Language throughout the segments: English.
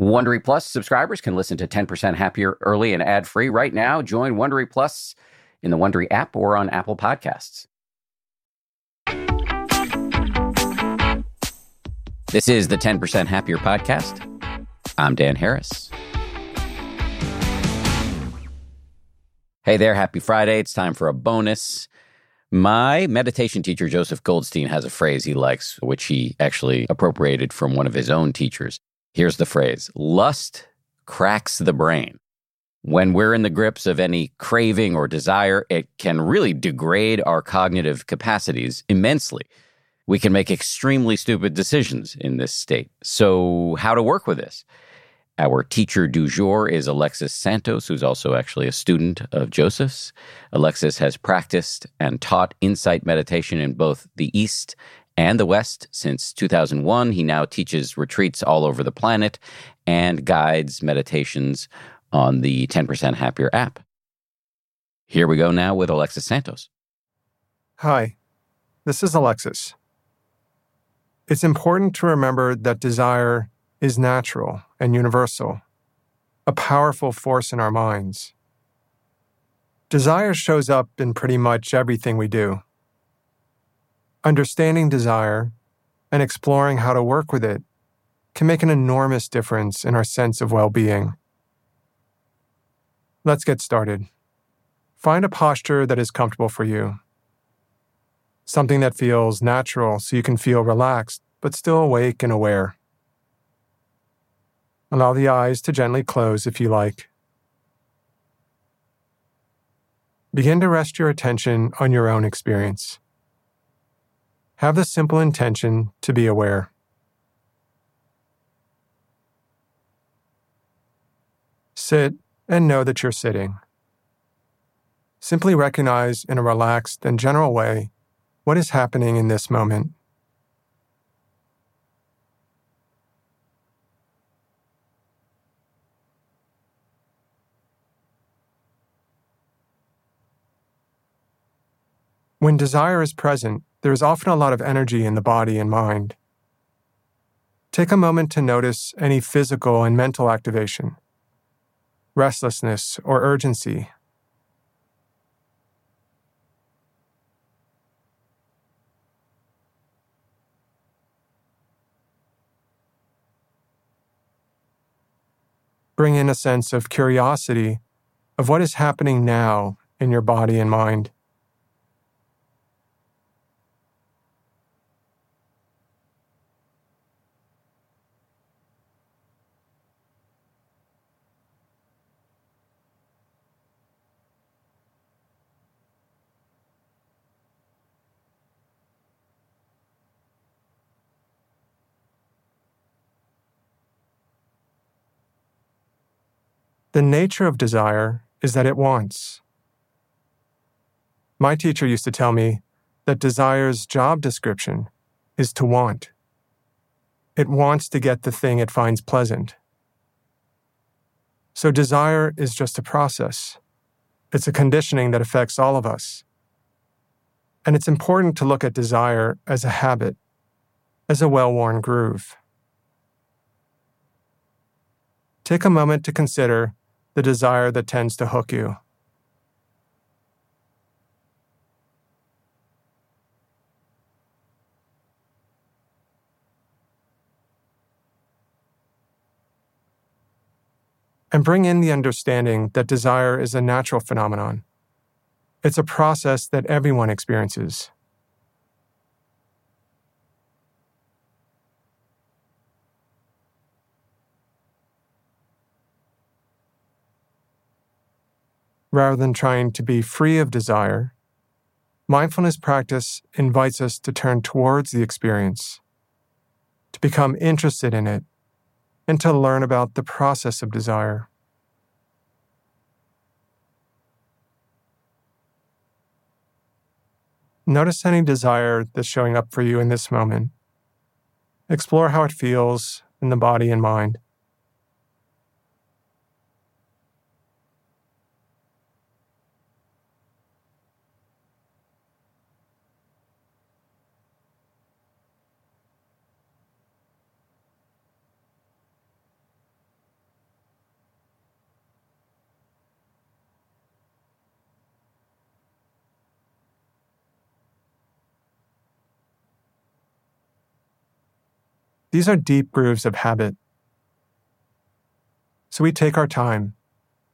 Wondery Plus subscribers can listen to 10% Happier early and ad free right now. Join Wondery Plus in the Wondery app or on Apple Podcasts. This is the 10% Happier podcast. I'm Dan Harris. Hey there, happy Friday. It's time for a bonus. My meditation teacher, Joseph Goldstein, has a phrase he likes, which he actually appropriated from one of his own teachers. Here's the phrase lust cracks the brain. When we're in the grips of any craving or desire, it can really degrade our cognitive capacities immensely. We can make extremely stupid decisions in this state. So, how to work with this? Our teacher du jour is Alexis Santos, who's also actually a student of Joseph's. Alexis has practiced and taught insight meditation in both the East and the West since 2001. He now teaches retreats all over the planet and guides meditations on the 10% Happier app. Here we go now with Alexis Santos. Hi, this is Alexis. It's important to remember that desire is natural and universal, a powerful force in our minds. Desire shows up in pretty much everything we do. Understanding desire and exploring how to work with it can make an enormous difference in our sense of well being. Let's get started. Find a posture that is comfortable for you. Something that feels natural so you can feel relaxed but still awake and aware. Allow the eyes to gently close if you like. Begin to rest your attention on your own experience. Have the simple intention to be aware. Sit and know that you're sitting. Simply recognize in a relaxed and general way what is happening in this moment. When desire is present, there is often a lot of energy in the body and mind. Take a moment to notice any physical and mental activation, restlessness, or urgency. Bring in a sense of curiosity of what is happening now in your body and mind. The nature of desire is that it wants. My teacher used to tell me that desire's job description is to want. It wants to get the thing it finds pleasant. So, desire is just a process. It's a conditioning that affects all of us. And it's important to look at desire as a habit, as a well worn groove. Take a moment to consider the desire that tends to hook you. And bring in the understanding that desire is a natural phenomenon. It's a process that everyone experiences. Rather than trying to be free of desire, mindfulness practice invites us to turn towards the experience, to become interested in it, and to learn about the process of desire. Notice any desire that's showing up for you in this moment. Explore how it feels in the body and mind. These are deep grooves of habit. So we take our time,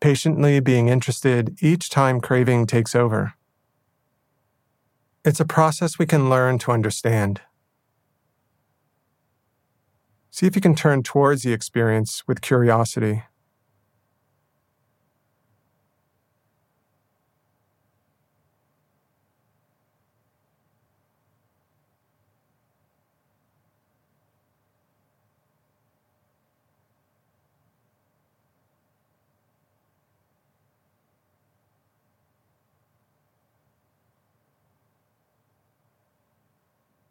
patiently being interested each time craving takes over. It's a process we can learn to understand. See if you can turn towards the experience with curiosity.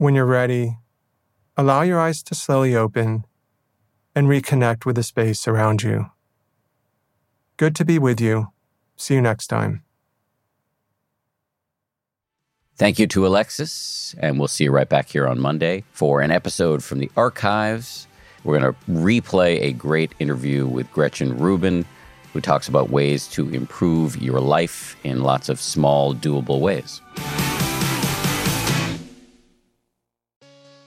When you're ready, allow your eyes to slowly open and reconnect with the space around you. Good to be with you. See you next time. Thank you to Alexis, and we'll see you right back here on Monday for an episode from the archives. We're going to replay a great interview with Gretchen Rubin, who talks about ways to improve your life in lots of small, doable ways.